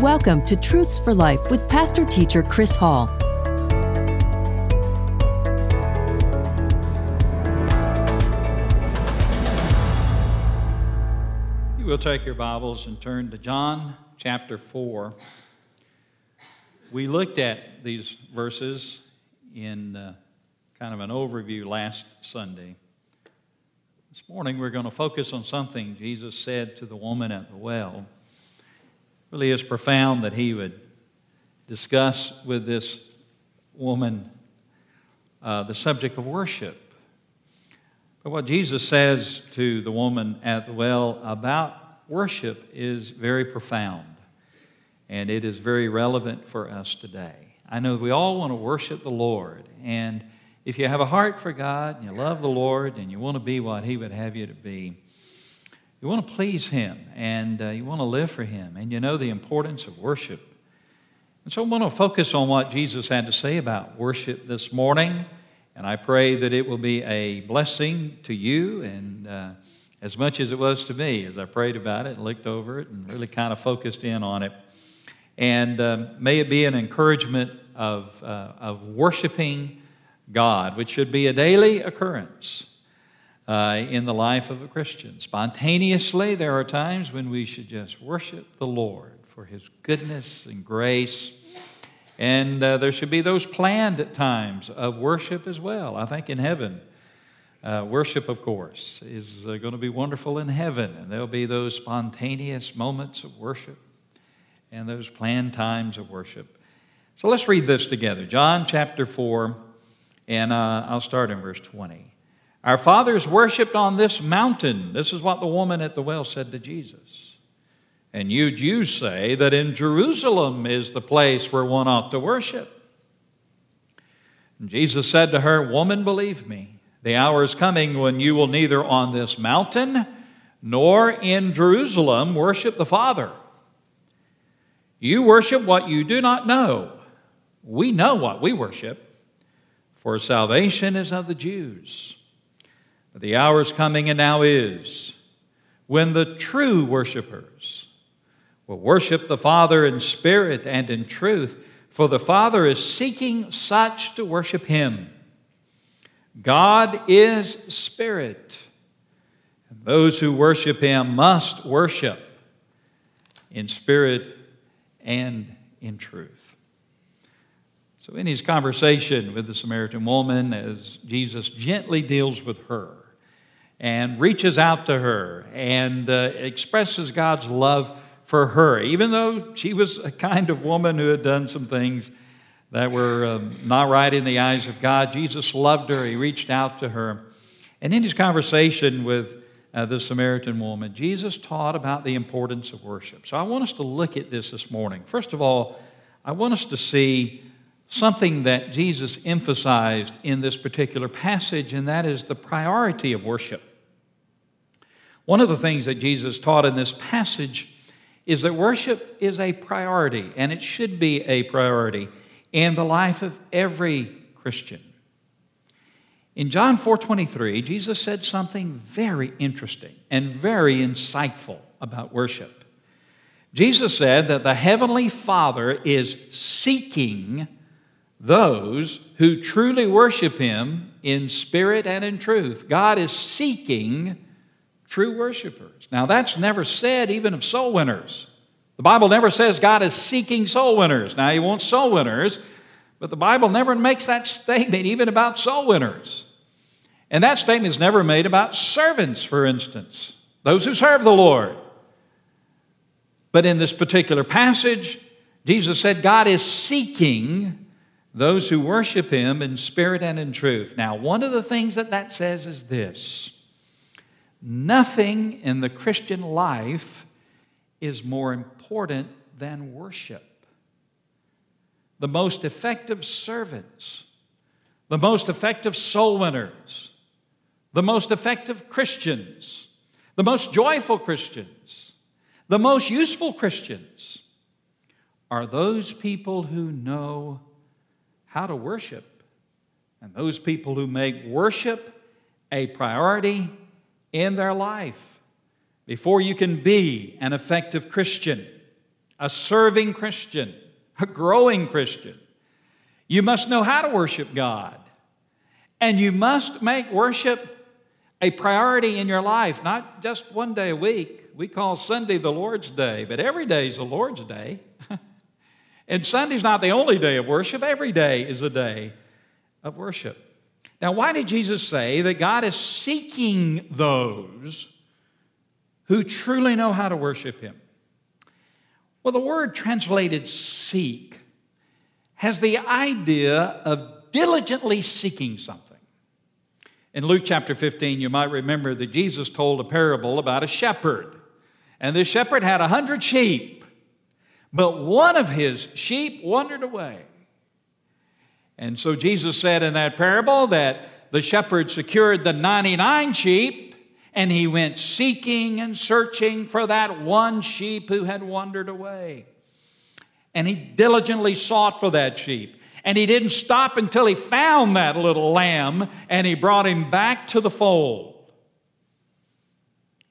Welcome to Truths for Life with pastor teacher Chris Hall. You will take your Bibles and turn to John chapter 4. We looked at these verses in uh, kind of an overview last Sunday. This morning we're going to focus on something Jesus said to the woman at the well really is profound that he would discuss with this woman uh, the subject of worship. But what Jesus says to the woman at the well about worship is very profound, and it is very relevant for us today. I know we all want to worship the Lord, and if you have a heart for God and you love the Lord and you want to be what He would have you to be, you want to please Him and uh, you want to live for Him, and you know the importance of worship. And so I want to focus on what Jesus had to say about worship this morning, and I pray that it will be a blessing to you and uh, as much as it was to me as I prayed about it and looked over it and really kind of focused in on it. And um, may it be an encouragement of, uh, of worshiping God, which should be a daily occurrence uh, in the life of a Christian. Spontaneously, there are times when we should just worship the Lord for His goodness and grace. And uh, there should be those planned at times of worship as well. I think in heaven, uh, worship, of course, is uh, going to be wonderful in heaven. And there'll be those spontaneous moments of worship and those planned times of worship. So let's read this together. John chapter 4, and uh, I'll start in verse 20. Our fathers worshiped on this mountain. This is what the woman at the well said to Jesus. And you Jews say that in Jerusalem is the place where one ought to worship. And Jesus said to her, Woman, believe me, the hour is coming when you will neither on this mountain nor in Jerusalem worship the Father. You worship what you do not know. We know what we worship, for salvation is of the Jews. The hour is coming and now is when the true worshipers will worship the Father in spirit and in truth, for the Father is seeking such to worship Him. God is spirit, and those who worship Him must worship in spirit and in truth. So, in his conversation with the Samaritan woman, as Jesus gently deals with her, and reaches out to her and uh, expresses God's love for her, even though she was a kind of woman who had done some things that were um, not right in the eyes of God. Jesus loved her, he reached out to her. And in his conversation with uh, the Samaritan woman, Jesus taught about the importance of worship. So I want us to look at this this morning. First of all, I want us to see something that Jesus emphasized in this particular passage, and that is the priority of worship. One of the things that Jesus taught in this passage is that worship is a priority, and it should be a priority in the life of every Christian. In John 4:23, Jesus said something very interesting and very insightful about worship. Jesus said that the heavenly Father is seeking those who truly worship him in spirit and in truth. God is seeking true worshipers. Now, that's never said even of soul winners. The Bible never says God is seeking soul winners. Now, He wants soul winners, but the Bible never makes that statement even about soul winners. And that statement is never made about servants, for instance, those who serve the Lord. But in this particular passage, Jesus said God is seeking those who worship Him in spirit and in truth. Now, one of the things that that says is this Nothing in the Christian life is more important than worship. The most effective servants, the most effective soul winners, the most effective Christians, the most joyful Christians, the most useful Christians are those people who know how to worship and those people who make worship a priority in their life before you can be an effective Christian. a serving Christian, a growing Christian. You must know how to worship God. And you must make worship a priority in your life, not just one day a week. We call Sunday the Lord's Day, but every day is the Lord's Day. and Sunday's not the only day of worship, every day is a day of worship. Now, why did Jesus say that God is seeking those who truly know how to worship Him? Well, the word translated seek has the idea of diligently seeking something. In Luke chapter 15, you might remember that Jesus told a parable about a shepherd. And this shepherd had a hundred sheep, but one of his sheep wandered away. And so Jesus said in that parable that the shepherd secured the 99 sheep and he went seeking and searching for that one sheep who had wandered away. And he diligently sought for that sheep. And he didn't stop until he found that little lamb and he brought him back to the fold.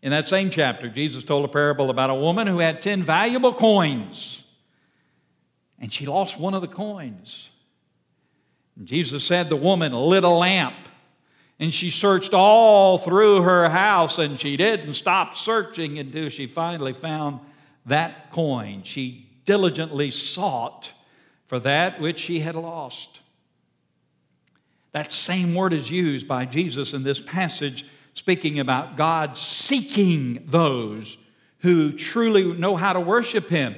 In that same chapter, Jesus told a parable about a woman who had 10 valuable coins and she lost one of the coins. And Jesus said the woman lit a lamp and she searched all through her house and she didn't stop searching until she finally found that coin. She diligently sought for that which she had lost. That same word is used by Jesus in this passage, speaking about God seeking those who truly know how to worship Him.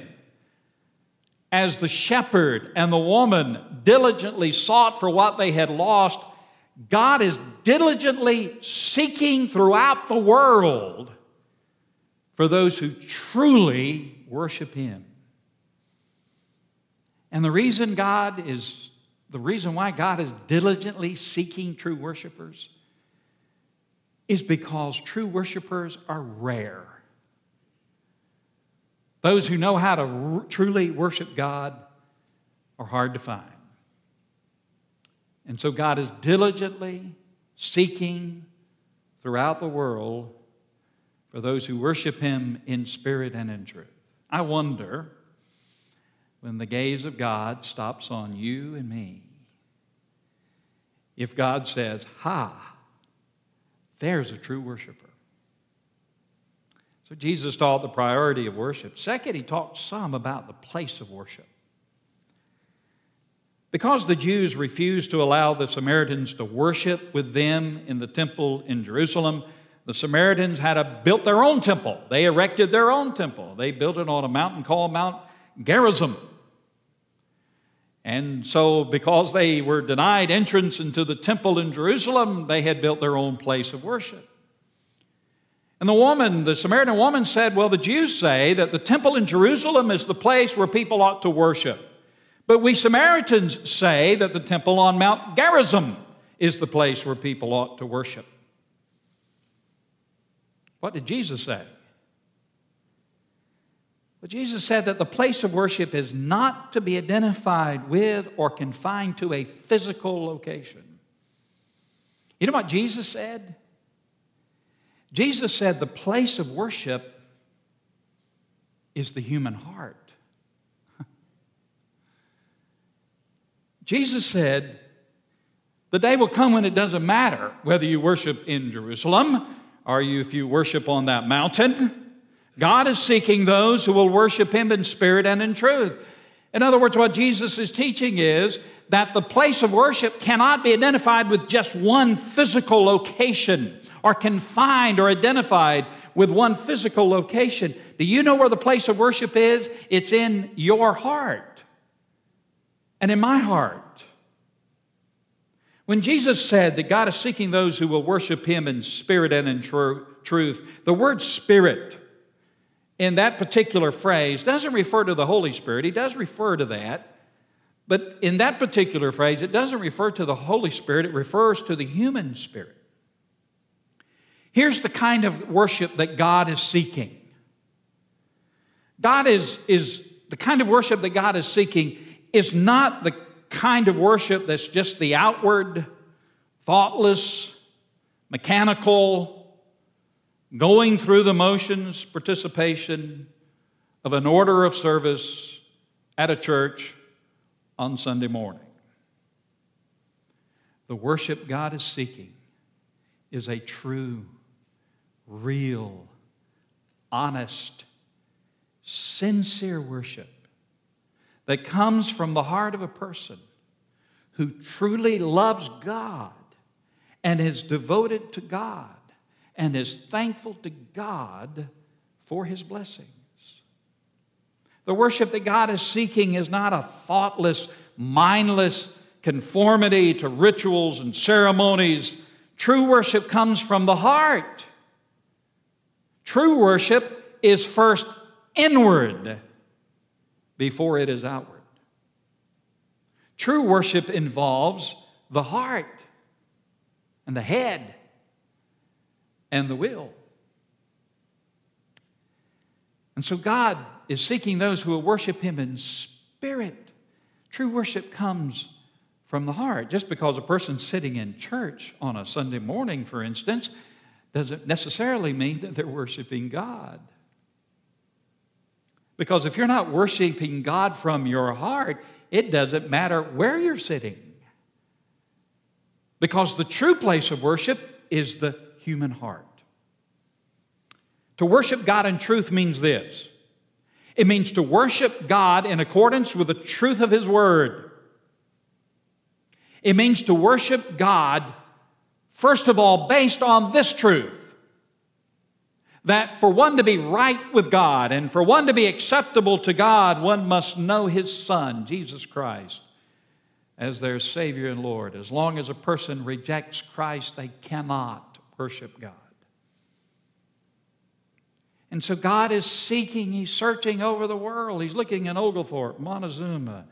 As the shepherd and the woman diligently sought for what they had lost, God is diligently seeking throughout the world for those who truly worship Him. And the reason God is, the reason why God is diligently seeking true worshipers is because true worshipers are rare. Those who know how to r- truly worship God are hard to find. And so God is diligently seeking throughout the world for those who worship Him in spirit and in truth. I wonder when the gaze of God stops on you and me, if God says, Ha, there's a true worshiper. So Jesus taught the priority of worship. Second, he talked some about the place of worship. Because the Jews refused to allow the Samaritans to worship with them in the temple in Jerusalem, the Samaritans had a, built their own temple. They erected their own temple. They built it on a mountain called Mount Gerizim. And so, because they were denied entrance into the temple in Jerusalem, they had built their own place of worship. And the woman, the Samaritan woman said, Well, the Jews say that the temple in Jerusalem is the place where people ought to worship. But we Samaritans say that the temple on Mount Gerizim is the place where people ought to worship. What did Jesus say? But Jesus said that the place of worship is not to be identified with or confined to a physical location. You know what Jesus said? Jesus said the place of worship is the human heart. Jesus said, the day will come when it doesn't matter whether you worship in Jerusalem or you, if you worship on that mountain God is seeking those who will worship Him in spirit and in truth. In other words, what Jesus is teaching is that the place of worship cannot be identified with just one physical location or confined or identified with one physical location. Do you know where the place of worship is? It's in your heart and in my heart. When Jesus said that God is seeking those who will worship Him in spirit and in tr- truth, the word spirit in that particular phrase doesn't refer to the Holy Spirit. He does refer to that. But in that particular phrase, it doesn't refer to the Holy Spirit, it refers to the human spirit. Here's the kind of worship that God is seeking God is, is the kind of worship that God is seeking is not the kind of worship that's just the outward, thoughtless, mechanical, going through the motions participation of an order of service at a church on Sunday morning. The worship God is seeking is a true, real, honest, sincere worship that comes from the heart of a person who truly loves God and is devoted to God and is thankful to God for his blessings. The worship that God is seeking is not a thoughtless, mindless conformity to rituals and ceremonies. True worship comes from the heart. True worship is first inward before it is outward. True worship involves the heart and the head and the will. And so God is seeking those who will worship Him in spirit. True worship comes from the heart. Just because a person's sitting in church on a Sunday morning, for instance, doesn't necessarily mean that they're worshiping God. Because if you're not worshiping God from your heart, it doesn't matter where you're sitting. Because the true place of worship is the human heart. To worship God in truth means this it means to worship God in accordance with the truth of His Word. It means to worship God, first of all, based on this truth that for one to be right with God and for one to be acceptable to God, one must know His Son, Jesus Christ, as their Savior and Lord. As long as a person rejects Christ, they cannot worship God. And so God is seeking, He's searching over the world. He's looking in Oglethorpe, Montezuma.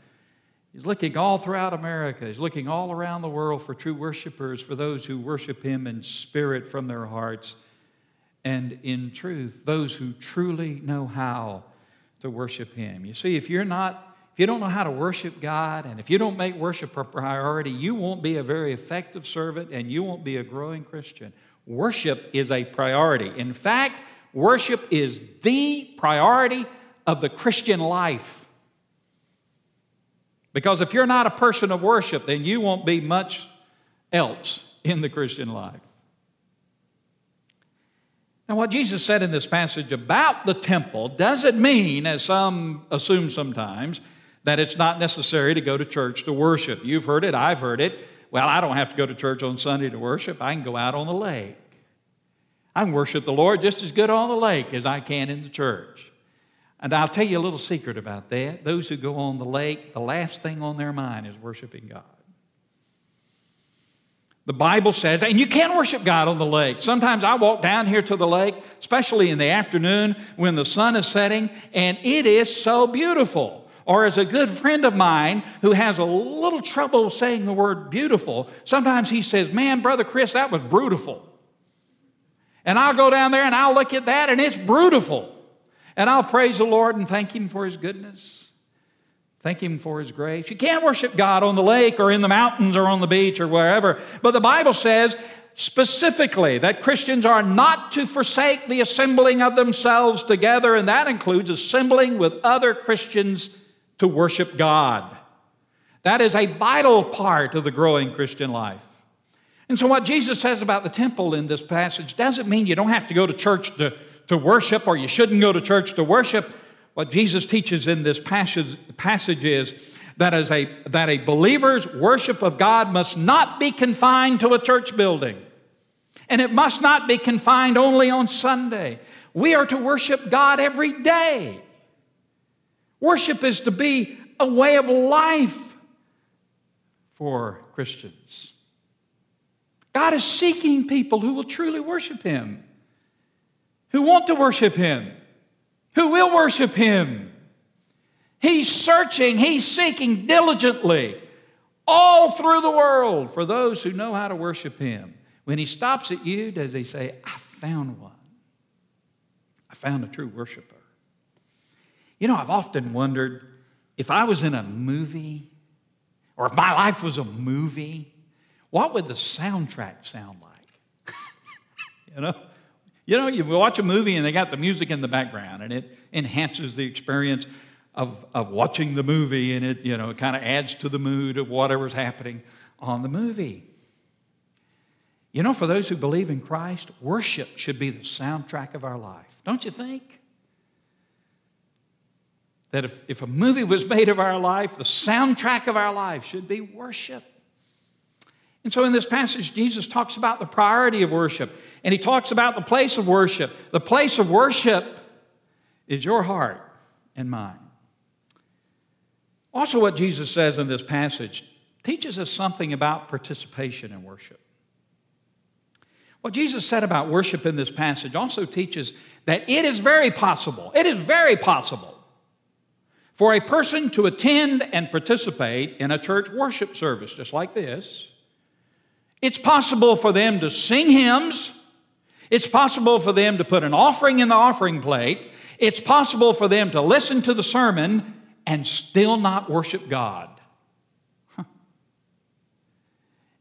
He's looking all throughout America. He's looking all around the world for true worshipers, for those who worship Him in spirit from their hearts and in truth, those who truly know how to worship Him. You see, if you're not, if you don't know how to worship God, and if you don't make worship a priority, you won't be a very effective servant and you won't be a growing Christian. Worship is a priority. In fact, worship is the priority of the Christian life. Because if you're not a person of worship, then you won't be much else in the Christian life. Now, what Jesus said in this passage about the temple doesn't mean, as some assume sometimes, that it's not necessary to go to church to worship. You've heard it, I've heard it. Well, I don't have to go to church on Sunday to worship. I can go out on the lake. I can worship the Lord just as good on the lake as I can in the church. And I'll tell you a little secret about that. Those who go on the lake, the last thing on their mind is worshiping God. The Bible says, and you can worship God on the lake. Sometimes I walk down here to the lake, especially in the afternoon when the sun is setting, and it is so beautiful. Or as a good friend of mine who has a little trouble saying the word beautiful, sometimes he says, Man, Brother Chris, that was brutal. And I'll go down there and I'll look at that and it's brutal. And I'll praise the Lord and thank Him for His goodness. Thank Him for His grace. You can't worship God on the lake or in the mountains or on the beach or wherever. But the Bible says specifically that Christians are not to forsake the assembling of themselves together, and that includes assembling with other Christians to worship God. That is a vital part of the growing Christian life. And so, what Jesus says about the temple in this passage doesn't mean you don't have to go to church to, to worship or you shouldn't go to church to worship. What Jesus teaches in this passage, passage is that, as a, that a believer's worship of God must not be confined to a church building. And it must not be confined only on Sunday. We are to worship God every day. Worship is to be a way of life for Christians. God is seeking people who will truly worship Him, who want to worship Him who will worship him. He's searching, he's seeking diligently all through the world for those who know how to worship him. When he stops at you, does he say, I found one? I found a true worshiper. You know, I've often wondered if I was in a movie or if my life was a movie, what would the soundtrack sound like? you know? You know, you watch a movie and they got the music in the background and it enhances the experience of, of watching the movie and it, you know, it kind of adds to the mood of whatever's happening on the movie. You know, for those who believe in Christ, worship should be the soundtrack of our life, don't you think? That if, if a movie was made of our life, the soundtrack of our life should be worship. And so in this passage, Jesus talks about the priority of worship, and he talks about the place of worship. The place of worship is your heart and mine. Also, what Jesus says in this passage teaches us something about participation in worship. What Jesus said about worship in this passage also teaches that it is very possible, it is very possible for a person to attend and participate in a church worship service just like this. It's possible for them to sing hymns. It's possible for them to put an offering in the offering plate. It's possible for them to listen to the sermon and still not worship God.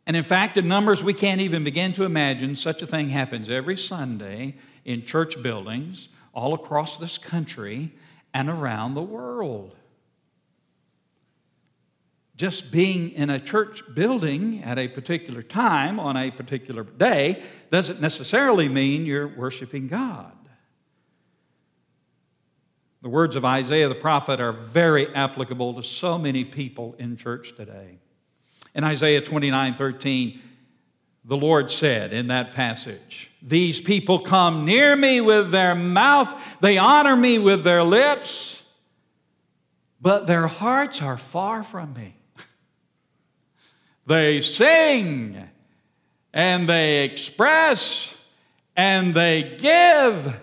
And in fact, in numbers we can't even begin to imagine, such a thing happens every Sunday in church buildings all across this country and around the world. Just being in a church building at a particular time on a particular day doesn't necessarily mean you're worshiping God. The words of Isaiah the prophet are very applicable to so many people in church today. In Isaiah 29 13, the Lord said in that passage, These people come near me with their mouth, they honor me with their lips, but their hearts are far from me. they sing and they express and they give,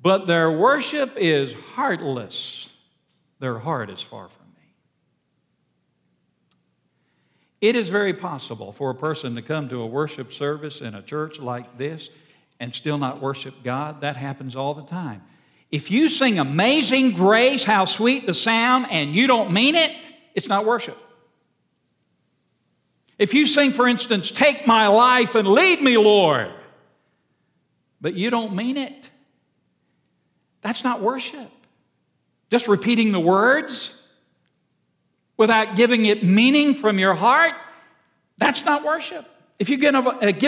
but their worship is heartless. Their heart is far from It is very possible for a person to come to a worship service in a church like this and still not worship God. That happens all the time. If you sing Amazing Grace, how sweet the sound, and you don't mean it, it's not worship. If you sing, for instance, Take my life and lead me, Lord, but you don't mean it, that's not worship. Just repeating the words without giving it meaning from your heart, that's not worship. If you give,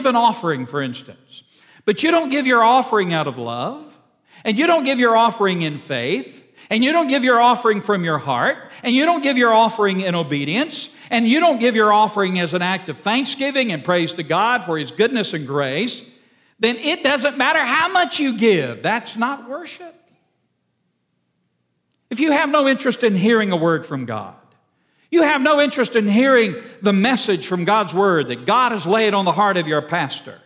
an offering, for instance, but you don't give your offering out of love, and you don't give your offering in faith, and you don't give your offering from your heart, and you don't give your offering in obedience, and you don't give your offering as an act of thanksgiving and praise to God for His goodness and grace, then it doesn't matter how much you give. That's not worship. If you have no interest in hearing a word from God, you have no interest in hearing the message from God's Word that God has laid on the heart of your pastor.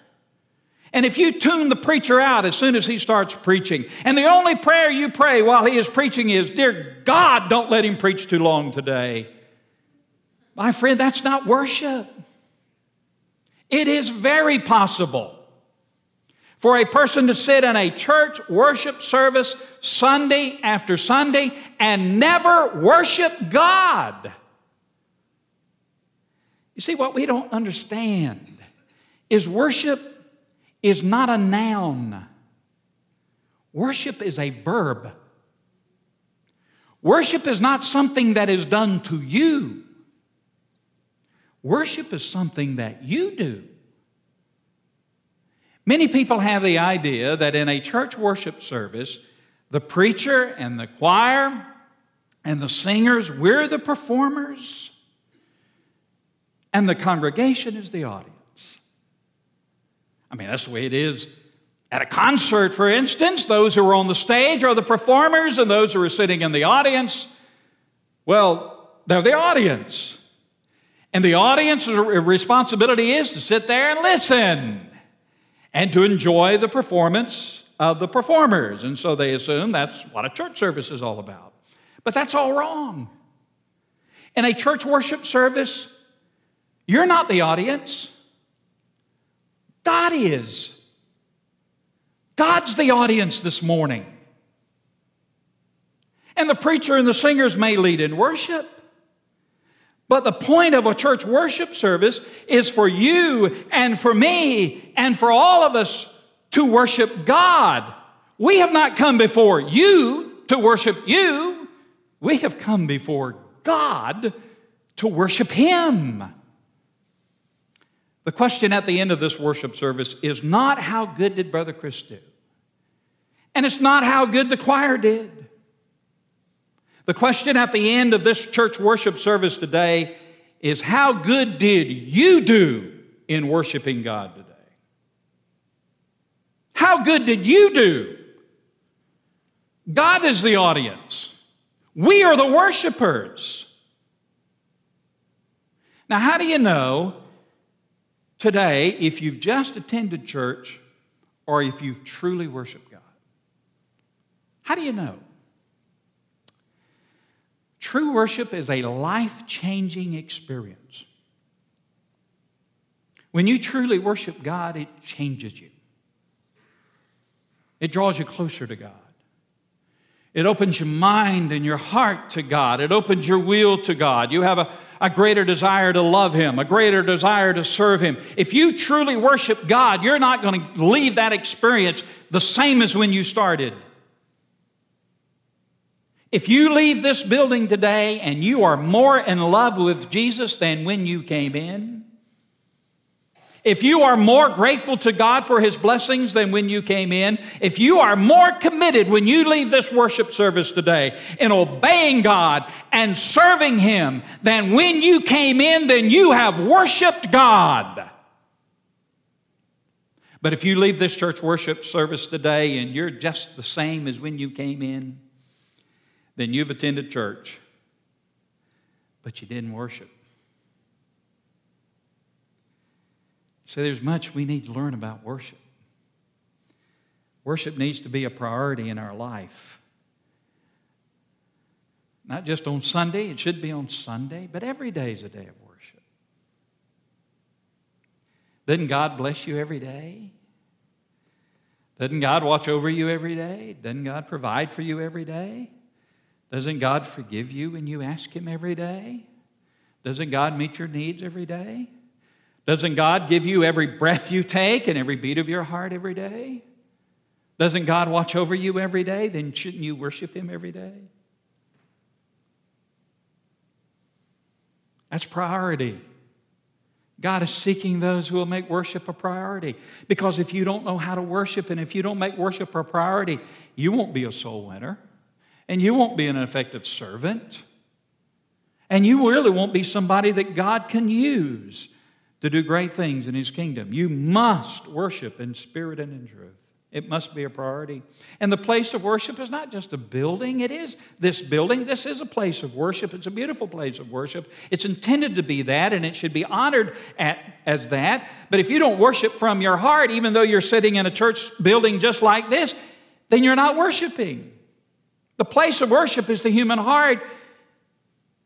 And if you tune the preacher out as soon as he starts preaching, and the only prayer you pray while he is preaching is, Dear God, don't let him preach too long today. My friend, that's not worship. It is very possible for a person to sit in a church worship service Sunday after Sunday and never worship God. You see, what we don't understand is worship is not a noun, worship is a verb. Worship is not something that is done to you. Worship is something that you do. Many people have the idea that in a church worship service, the preacher and the choir and the singers, we're the performers and the congregation is the audience. I mean, that's the way it is at a concert, for instance. Those who are on the stage are the performers, and those who are sitting in the audience, well, they're the audience. And the audience's responsibility is to sit there and listen and to enjoy the performance of the performers. And so they assume that's what a church service is all about. But that's all wrong. In a church worship service, you're not the audience, God is. God's the audience this morning. And the preacher and the singers may lead in worship. But the point of a church worship service is for you and for me and for all of us to worship God. We have not come before you to worship you. We have come before God to worship Him. The question at the end of this worship service is not how good did Brother Chris do? And it's not how good the choir did. The question at the end of this church worship service today is how good did you do in worshiping God today? How good did you do? God is the audience. We are the worshipers. Now, how do you know today if you've just attended church or if you've truly worshiped God? How do you know? True worship is a life changing experience. When you truly worship God, it changes you, it draws you closer to God. It opens your mind and your heart to God. It opens your will to God. You have a, a greater desire to love Him, a greater desire to serve Him. If you truly worship God, you're not going to leave that experience the same as when you started. If you leave this building today and you are more in love with Jesus than when you came in, if you are more grateful to God for His blessings than when you came in, if you are more committed when you leave this worship service today in obeying God and serving Him than when you came in, then you have worshiped God. But if you leave this church worship service today and you're just the same as when you came in, then you've attended church, but you didn't worship. So there's much we need to learn about worship. Worship needs to be a priority in our life. Not just on Sunday, it should be on Sunday, but every day is a day of worship. Doesn't God bless you every day? Doesn't God watch over you every day? Doesn't God provide for you every day? Doesn't God forgive you when you ask Him every day? Doesn't God meet your needs every day? Doesn't God give you every breath you take and every beat of your heart every day? Doesn't God watch over you every day? Then shouldn't you worship Him every day? That's priority. God is seeking those who will make worship a priority. Because if you don't know how to worship and if you don't make worship a priority, you won't be a soul winner and you won't be an effective servant. And you really won't be somebody that God can use to do great things in His kingdom. You must worship in spirit and in truth. It must be a priority. And the place of worship is not just a building, it is this building. This is a place of worship. It's a beautiful place of worship. It's intended to be that, and it should be honored at, as that. But if you don't worship from your heart, even though you're sitting in a church building just like this, then you're not worshiping. The place of worship is the human heart.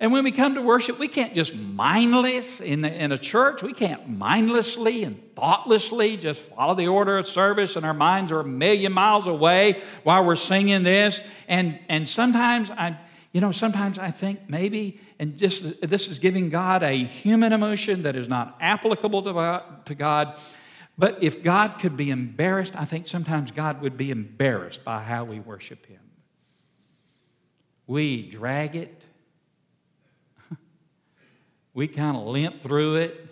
And when we come to worship, we can't just mindless in, the, in a church, we can't mindlessly and thoughtlessly just follow the order of service and our minds are a million miles away while we're singing this. And, and sometimes I, you know, sometimes I think maybe, and just this is giving God a human emotion that is not applicable to, to God. But if God could be embarrassed, I think sometimes God would be embarrassed by how we worship Him. We drag it, we kind of limp through it.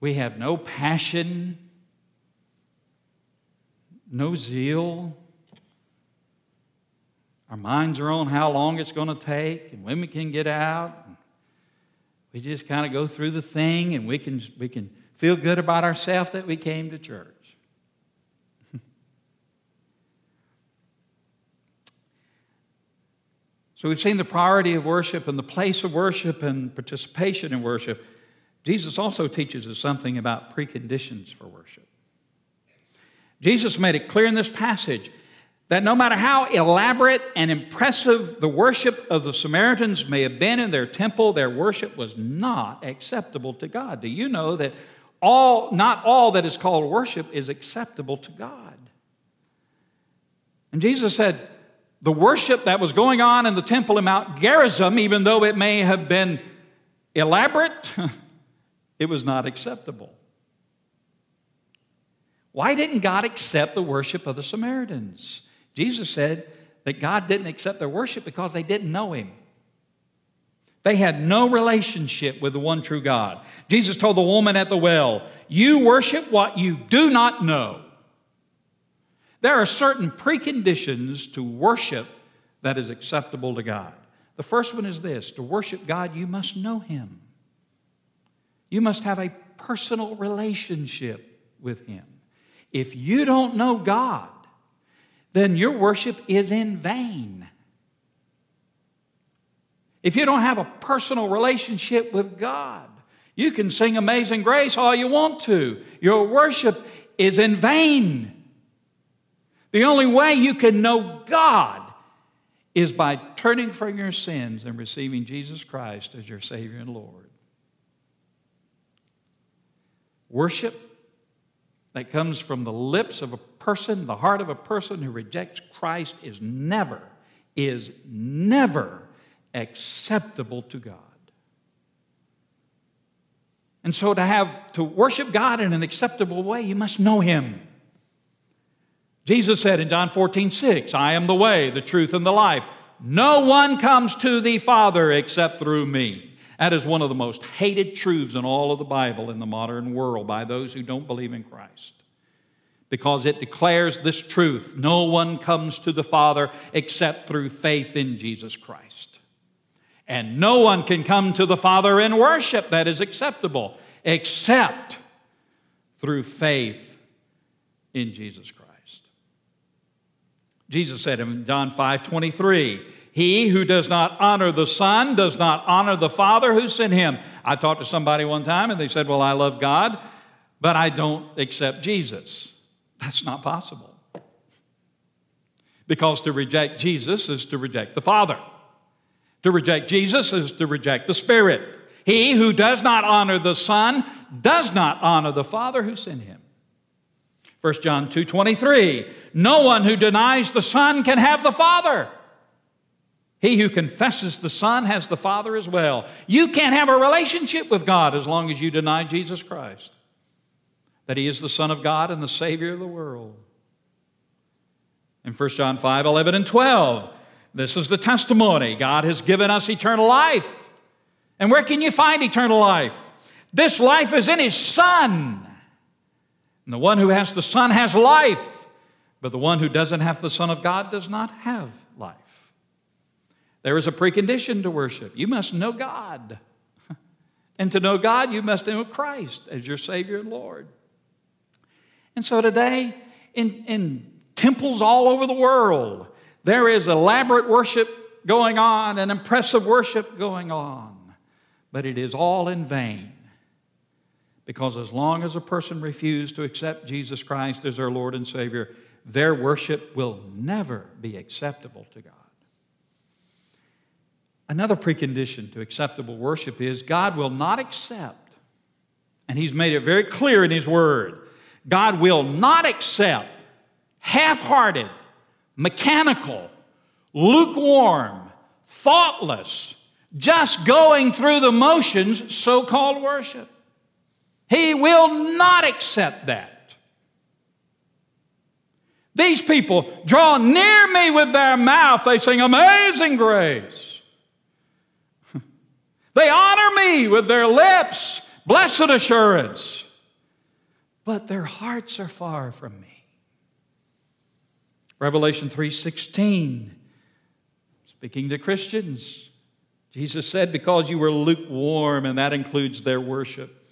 We have no passion, no zeal. Our minds are on how long it's going to take and when we can get out. We just kind of go through the thing and we can, we can feel good about ourselves that we came to church. So we've seen the priority of worship and the place of worship and participation in worship. Jesus also teaches us something about preconditions for worship. Jesus made it clear in this passage that no matter how elaborate and impressive the worship of the Samaritans may have been in their temple, their worship was not acceptable to God. Do you know that all, not all that is called worship is acceptable to God? And Jesus said, the worship that was going on in the temple in Mount Gerizim, even though it may have been elaborate, it was not acceptable. Why didn't God accept the worship of the Samaritans? Jesus said that God didn't accept their worship because they didn't know Him. They had no relationship with the one true God. Jesus told the woman at the well, You worship what you do not know. There are certain preconditions to worship that is acceptable to God. The first one is this to worship God, you must know Him. You must have a personal relationship with Him. If you don't know God, then your worship is in vain. If you don't have a personal relationship with God, you can sing Amazing Grace all you want to. Your worship is in vain. The only way you can know God is by turning from your sins and receiving Jesus Christ as your Savior and Lord. Worship that comes from the lips of a person, the heart of a person who rejects Christ, is never, is never acceptable to God. And so to have to worship God in an acceptable way, you must know Him. Jesus said in John 14, 6, I am the way, the truth, and the life. No one comes to the Father except through me. That is one of the most hated truths in all of the Bible in the modern world by those who don't believe in Christ. Because it declares this truth no one comes to the Father except through faith in Jesus Christ. And no one can come to the Father in worship that is acceptable except through faith in Jesus Christ. Jesus said in John 5 23, He who does not honor the Son does not honor the Father who sent him. I talked to somebody one time and they said, Well, I love God, but I don't accept Jesus. That's not possible. Because to reject Jesus is to reject the Father. To reject Jesus is to reject the Spirit. He who does not honor the Son does not honor the Father who sent him. 1 John 2 23. No one who denies the Son can have the Father. He who confesses the Son has the Father as well. You can't have a relationship with God as long as you deny Jesus Christ, that He is the Son of God and the Savior of the world. In 1 John 5 11 and 12, this is the testimony God has given us eternal life. And where can you find eternal life? This life is in His Son. And the one who has the Son has life, but the one who doesn't have the Son of God does not have life. There is a precondition to worship. You must know God. And to know God, you must know Christ as your Savior and Lord. And so today, in, in temples all over the world, there is elaborate worship going on and impressive worship going on, but it is all in vain. Because as long as a person refuses to accept Jesus Christ as their Lord and Savior, their worship will never be acceptable to God. Another precondition to acceptable worship is God will not accept, and He's made it very clear in His Word God will not accept half hearted, mechanical, lukewarm, thoughtless, just going through the motions so called worship. He will not accept that. These people draw near me with their mouth. They sing amazing grace. they honor me with their lips, blessed assurance. But their hearts are far from me. Revelation 3:16 speaking to Christians Jesus said because you were lukewarm and that includes their worship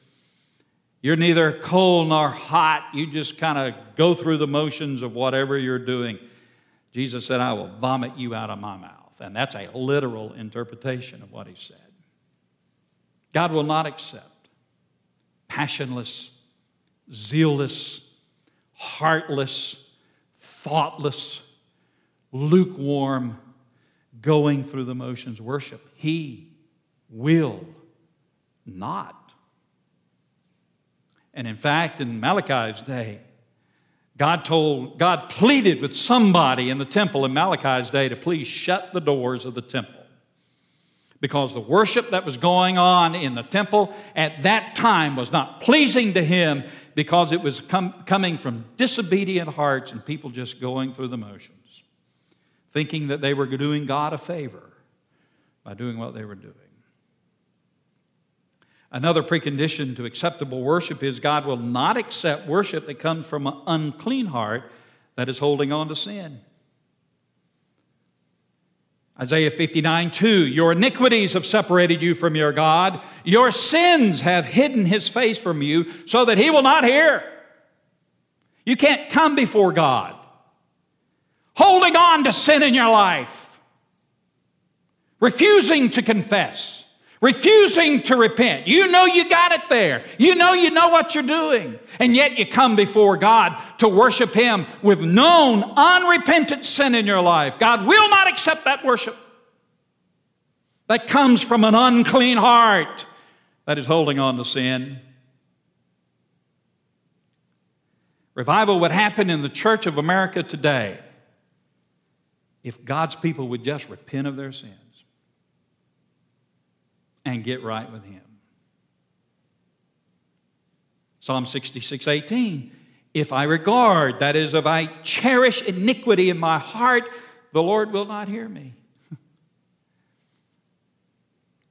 you're neither cold nor hot. You just kind of go through the motions of whatever you're doing. Jesus said, I will vomit you out of my mouth. And that's a literal interpretation of what he said. God will not accept passionless, zealous, heartless, thoughtless, lukewarm, going through the motions worship. He will not and in fact, in Malachi's day, God told, God pleaded with somebody in the temple in Malachi's day to please shut the doors of the temple. because the worship that was going on in the temple at that time was not pleasing to him because it was com- coming from disobedient hearts and people just going through the motions, thinking that they were doing God a favor by doing what they were doing. Another precondition to acceptable worship is God will not accept worship that comes from an unclean heart that is holding on to sin. Isaiah 59, 2, your iniquities have separated you from your God. Your sins have hidden his face from you so that he will not hear. You can't come before God holding on to sin in your life, refusing to confess refusing to repent. You know you got it there. You know you know what you're doing. And yet you come before God to worship Him with known unrepentant sin in your life. God will not accept that worship that comes from an unclean heart that is holding on to sin. Revival would happen in the Church of America today if God's people would just repent of their sins and get right with Him. Psalm 66 18. If I regard, that is, if I cherish iniquity in my heart, the Lord will not hear me.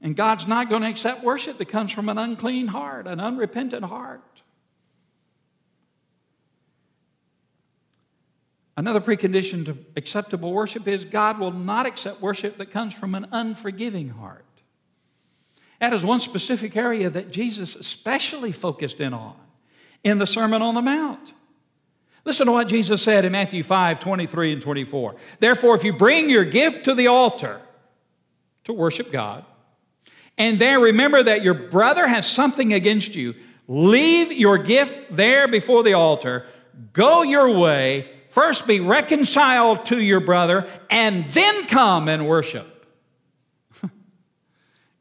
and God's not going to accept worship that comes from an unclean heart, an unrepentant heart. Another precondition to acceptable worship is God will not accept worship that comes from an unforgiving heart. That is one specific area that Jesus especially focused in on in the Sermon on the Mount. Listen to what Jesus said in Matthew 5 23 and 24. Therefore, if you bring your gift to the altar to worship God, and there remember that your brother has something against you, leave your gift there before the altar, go your way, first be reconciled to your brother, and then come and worship.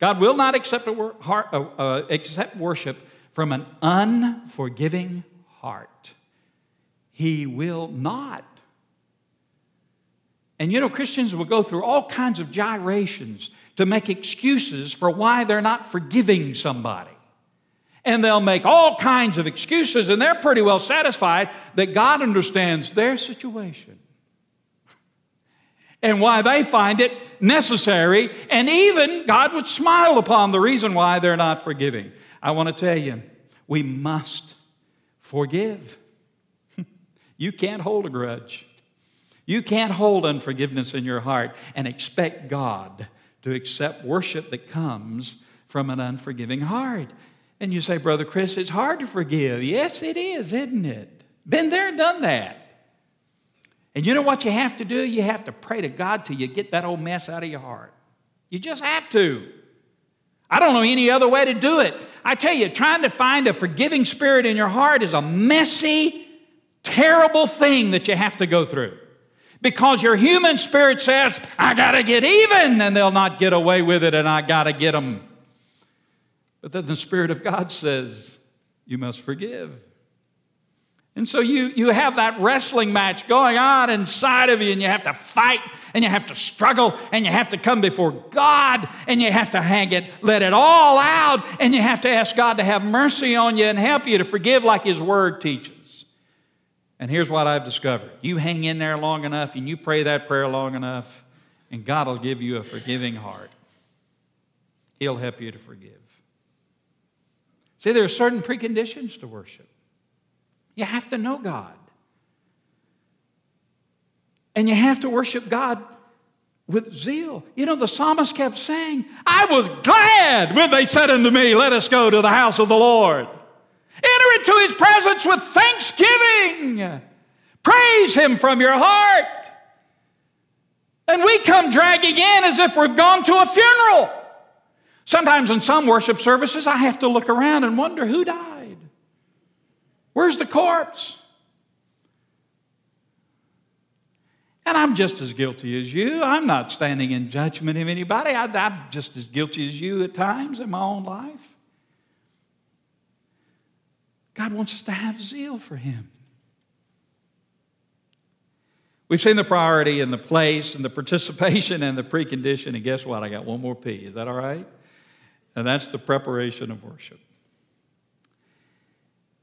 God will not accept, a heart, uh, uh, accept worship from an unforgiving heart. He will not. And you know, Christians will go through all kinds of gyrations to make excuses for why they're not forgiving somebody. And they'll make all kinds of excuses, and they're pretty well satisfied that God understands their situation and why they find it necessary, and even God would smile upon the reason why they're not forgiving. I want to tell you, we must forgive. you can't hold a grudge. You can't hold unforgiveness in your heart and expect God to accept worship that comes from an unforgiving heart. And you say, Brother Chris, it's hard to forgive. Yes, it is, isn't it? Been there done that. And you know what you have to do? You have to pray to God till you get that old mess out of your heart. You just have to. I don't know any other way to do it. I tell you, trying to find a forgiving spirit in your heart is a messy, terrible thing that you have to go through. Because your human spirit says, I got to get even, and they'll not get away with it, and I got to get them. But then the Spirit of God says, You must forgive. And so you, you have that wrestling match going on inside of you, and you have to fight, and you have to struggle, and you have to come before God, and you have to hang it, let it all out, and you have to ask God to have mercy on you and help you to forgive like His Word teaches. And here's what I've discovered you hang in there long enough, and you pray that prayer long enough, and God will give you a forgiving heart. He'll help you to forgive. See, there are certain preconditions to worship. You have to know God. And you have to worship God with zeal. You know, the psalmist kept saying, I was glad when they said unto me, Let us go to the house of the Lord. Enter into his presence with thanksgiving. Praise him from your heart. And we come dragging in as if we've gone to a funeral. Sometimes in some worship services, I have to look around and wonder who died. Where's the corpse? And I'm just as guilty as you. I'm not standing in judgment of anybody. I, am just as guilty as you at times in my own life. God wants us to have zeal for Him. We've seen the priority and the place and the participation and the precondition. And guess what? I got one more P. Is that all right? And that's the preparation of worship.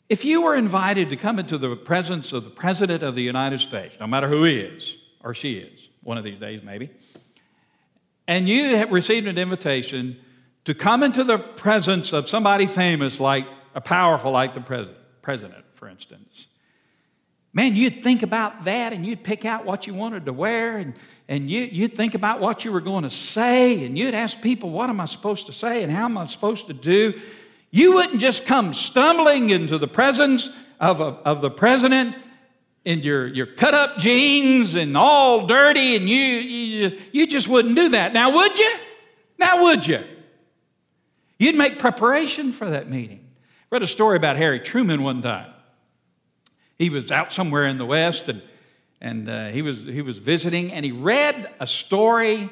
If you were invited to come into the presence of the President of the United States, no matter who he is or she is, one of these days maybe, and you have received an invitation to come into the presence of somebody famous, like a powerful, like the president, president, for instance, man, you'd think about that and you'd pick out what you wanted to wear and, and you, you'd think about what you were going to say and you'd ask people, what am I supposed to say and how am I supposed to do? You wouldn't just come stumbling into the presence of, a, of the president in your, your cut up jeans and all dirty and you, you, just, you just wouldn't do that. Now, would you? Now, would you? You'd make preparation for that meeting. Read a story about Harry Truman one time he was out somewhere in the West and, and uh, he, was, he was visiting and he read a story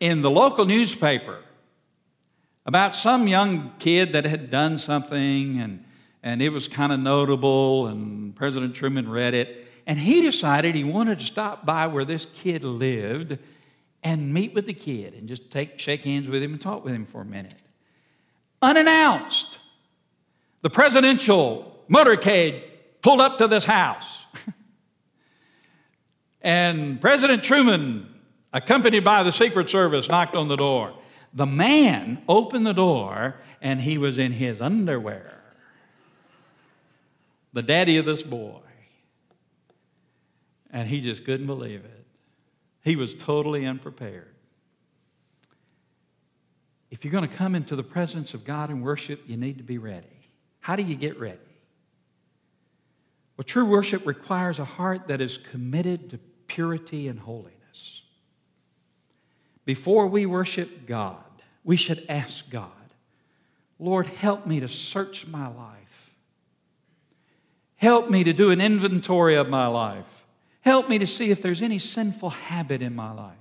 in the local newspaper about some young kid that had done something and, and it was kind of notable and President Truman read it and he decided he wanted to stop by where this kid lived and meet with the kid and just take, shake hands with him and talk with him for a minute. Unannounced, the presidential motorcade pulled up to this house. and President Truman, accompanied by the Secret Service, knocked on the door. The man opened the door and he was in his underwear. The daddy of this boy. And he just couldn't believe it. He was totally unprepared. If you're going to come into the presence of God and worship, you need to be ready. How do you get ready? Well, true worship requires a heart that is committed to purity and holiness. Before we worship God, we should ask God, Lord, help me to search my life. Help me to do an inventory of my life. Help me to see if there's any sinful habit in my life,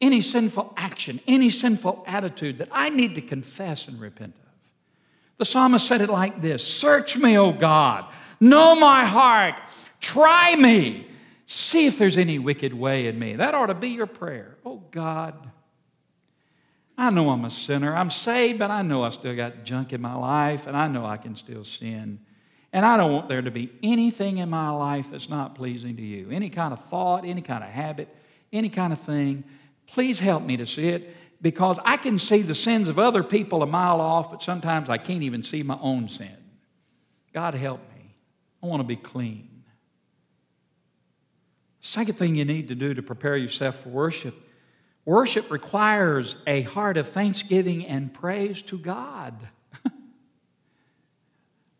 any sinful action, any sinful attitude that I need to confess and repent of. The psalmist said it like this Search me, O God Know my heart. Try me. See if there's any wicked way in me. That ought to be your prayer. Oh, God, I know I'm a sinner. I'm saved, but I know I still got junk in my life, and I know I can still sin. And I don't want there to be anything in my life that's not pleasing to you. Any kind of thought, any kind of habit, any kind of thing. Please help me to see it because I can see the sins of other people a mile off, but sometimes I can't even see my own sin. God help me. I want to be clean. Second thing you need to do to prepare yourself for worship worship requires a heart of thanksgiving and praise to God.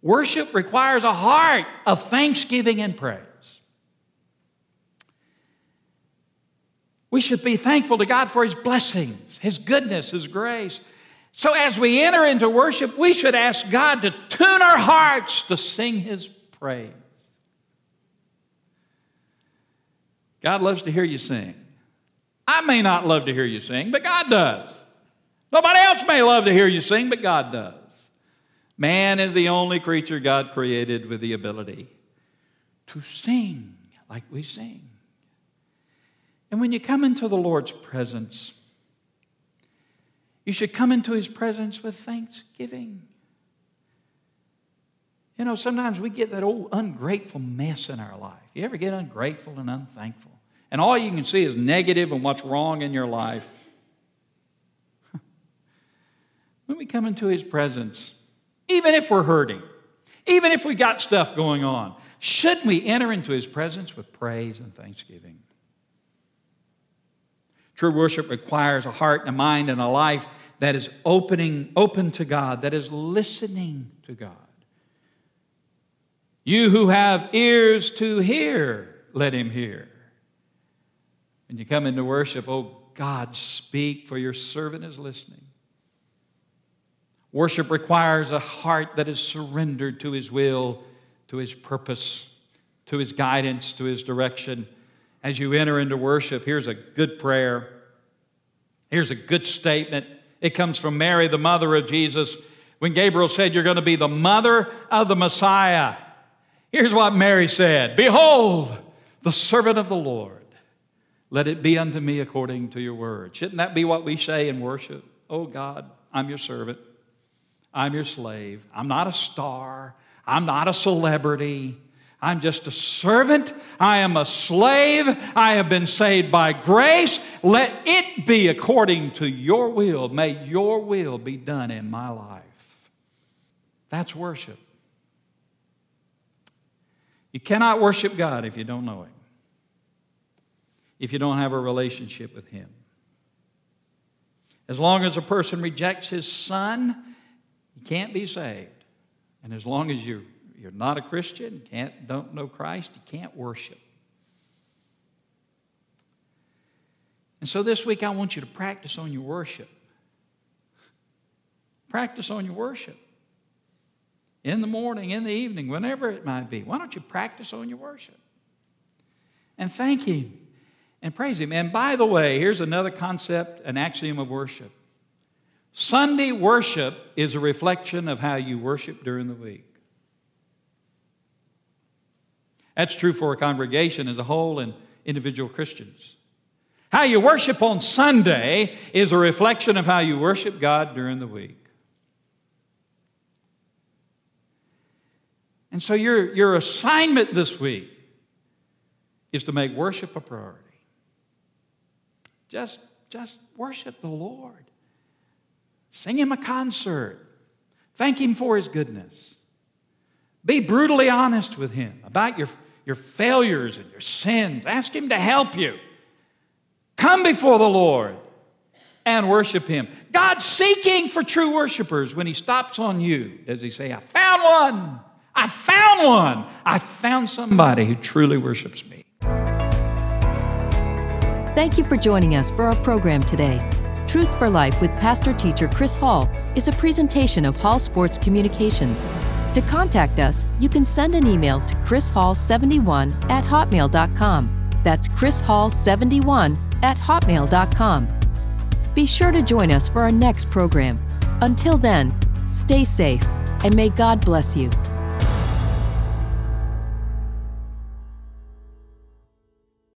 worship requires a heart of thanksgiving and praise. We should be thankful to God for His blessings, His goodness, His grace. So, as we enter into worship, we should ask God to tune our hearts to sing His praise. God loves to hear you sing. I may not love to hear you sing, but God does. Nobody else may love to hear you sing, but God does. Man is the only creature God created with the ability to sing like we sing. And when you come into the Lord's presence, you should come into his presence with thanksgiving. You know, sometimes we get that old ungrateful mess in our life. You ever get ungrateful and unthankful? And all you can see is negative and what's wrong in your life. when we come into His presence, even if we're hurting, even if we got stuff going on, shouldn't we enter into His presence with praise and thanksgiving? True worship requires a heart and a mind and a life that is opening, open to God, that is listening to God. You who have ears to hear, let him hear. When you come into worship, oh God, speak, for your servant is listening. Worship requires a heart that is surrendered to his will, to his purpose, to his guidance, to his direction. As you enter into worship, here's a good prayer. Here's a good statement. It comes from Mary, the mother of Jesus, when Gabriel said, You're going to be the mother of the Messiah. Here's what Mary said Behold, the servant of the Lord. Let it be unto me according to your word. Shouldn't that be what we say in worship? Oh God, I'm your servant. I'm your slave. I'm not a star. I'm not a celebrity. I'm just a servant. I am a slave. I have been saved by grace. Let it be according to your will. May your will be done in my life. That's worship. You cannot worship God if you don't know Him, if you don't have a relationship with Him. As long as a person rejects His Son, he can't be saved. And as long as you're, you're not a Christian, can't, don't know Christ, you can't worship. And so this week I want you to practice on your worship. Practice on your worship in the morning, in the evening, whenever it might be. Why don't you practice on your worship? And thank Him and praise Him. And by the way, here's another concept, an axiom of worship Sunday worship is a reflection of how you worship during the week. That's true for a congregation as a whole and individual Christians. How you worship on Sunday is a reflection of how you worship God during the week. And so your, your assignment this week is to make worship a priority. Just, just worship the Lord. Sing him a concert. Thank him for his goodness. Be brutally honest with him about your, your failures and your sins. Ask him to help you. Come before the Lord and worship him. God's seeking for true worshipers. When he stops on you, does he say, I found one? I found one. I found somebody who truly worships me. Thank you for joining us for our program today. Truths for Life with pastor teacher Chris Hall is a presentation of Hall Sports Communications. To contact us, you can send an email to chrishall71 at hotmail.com. That's chrishall71 at hotmail.com. Be sure to join us for our next program. Until then, stay safe and may God bless you.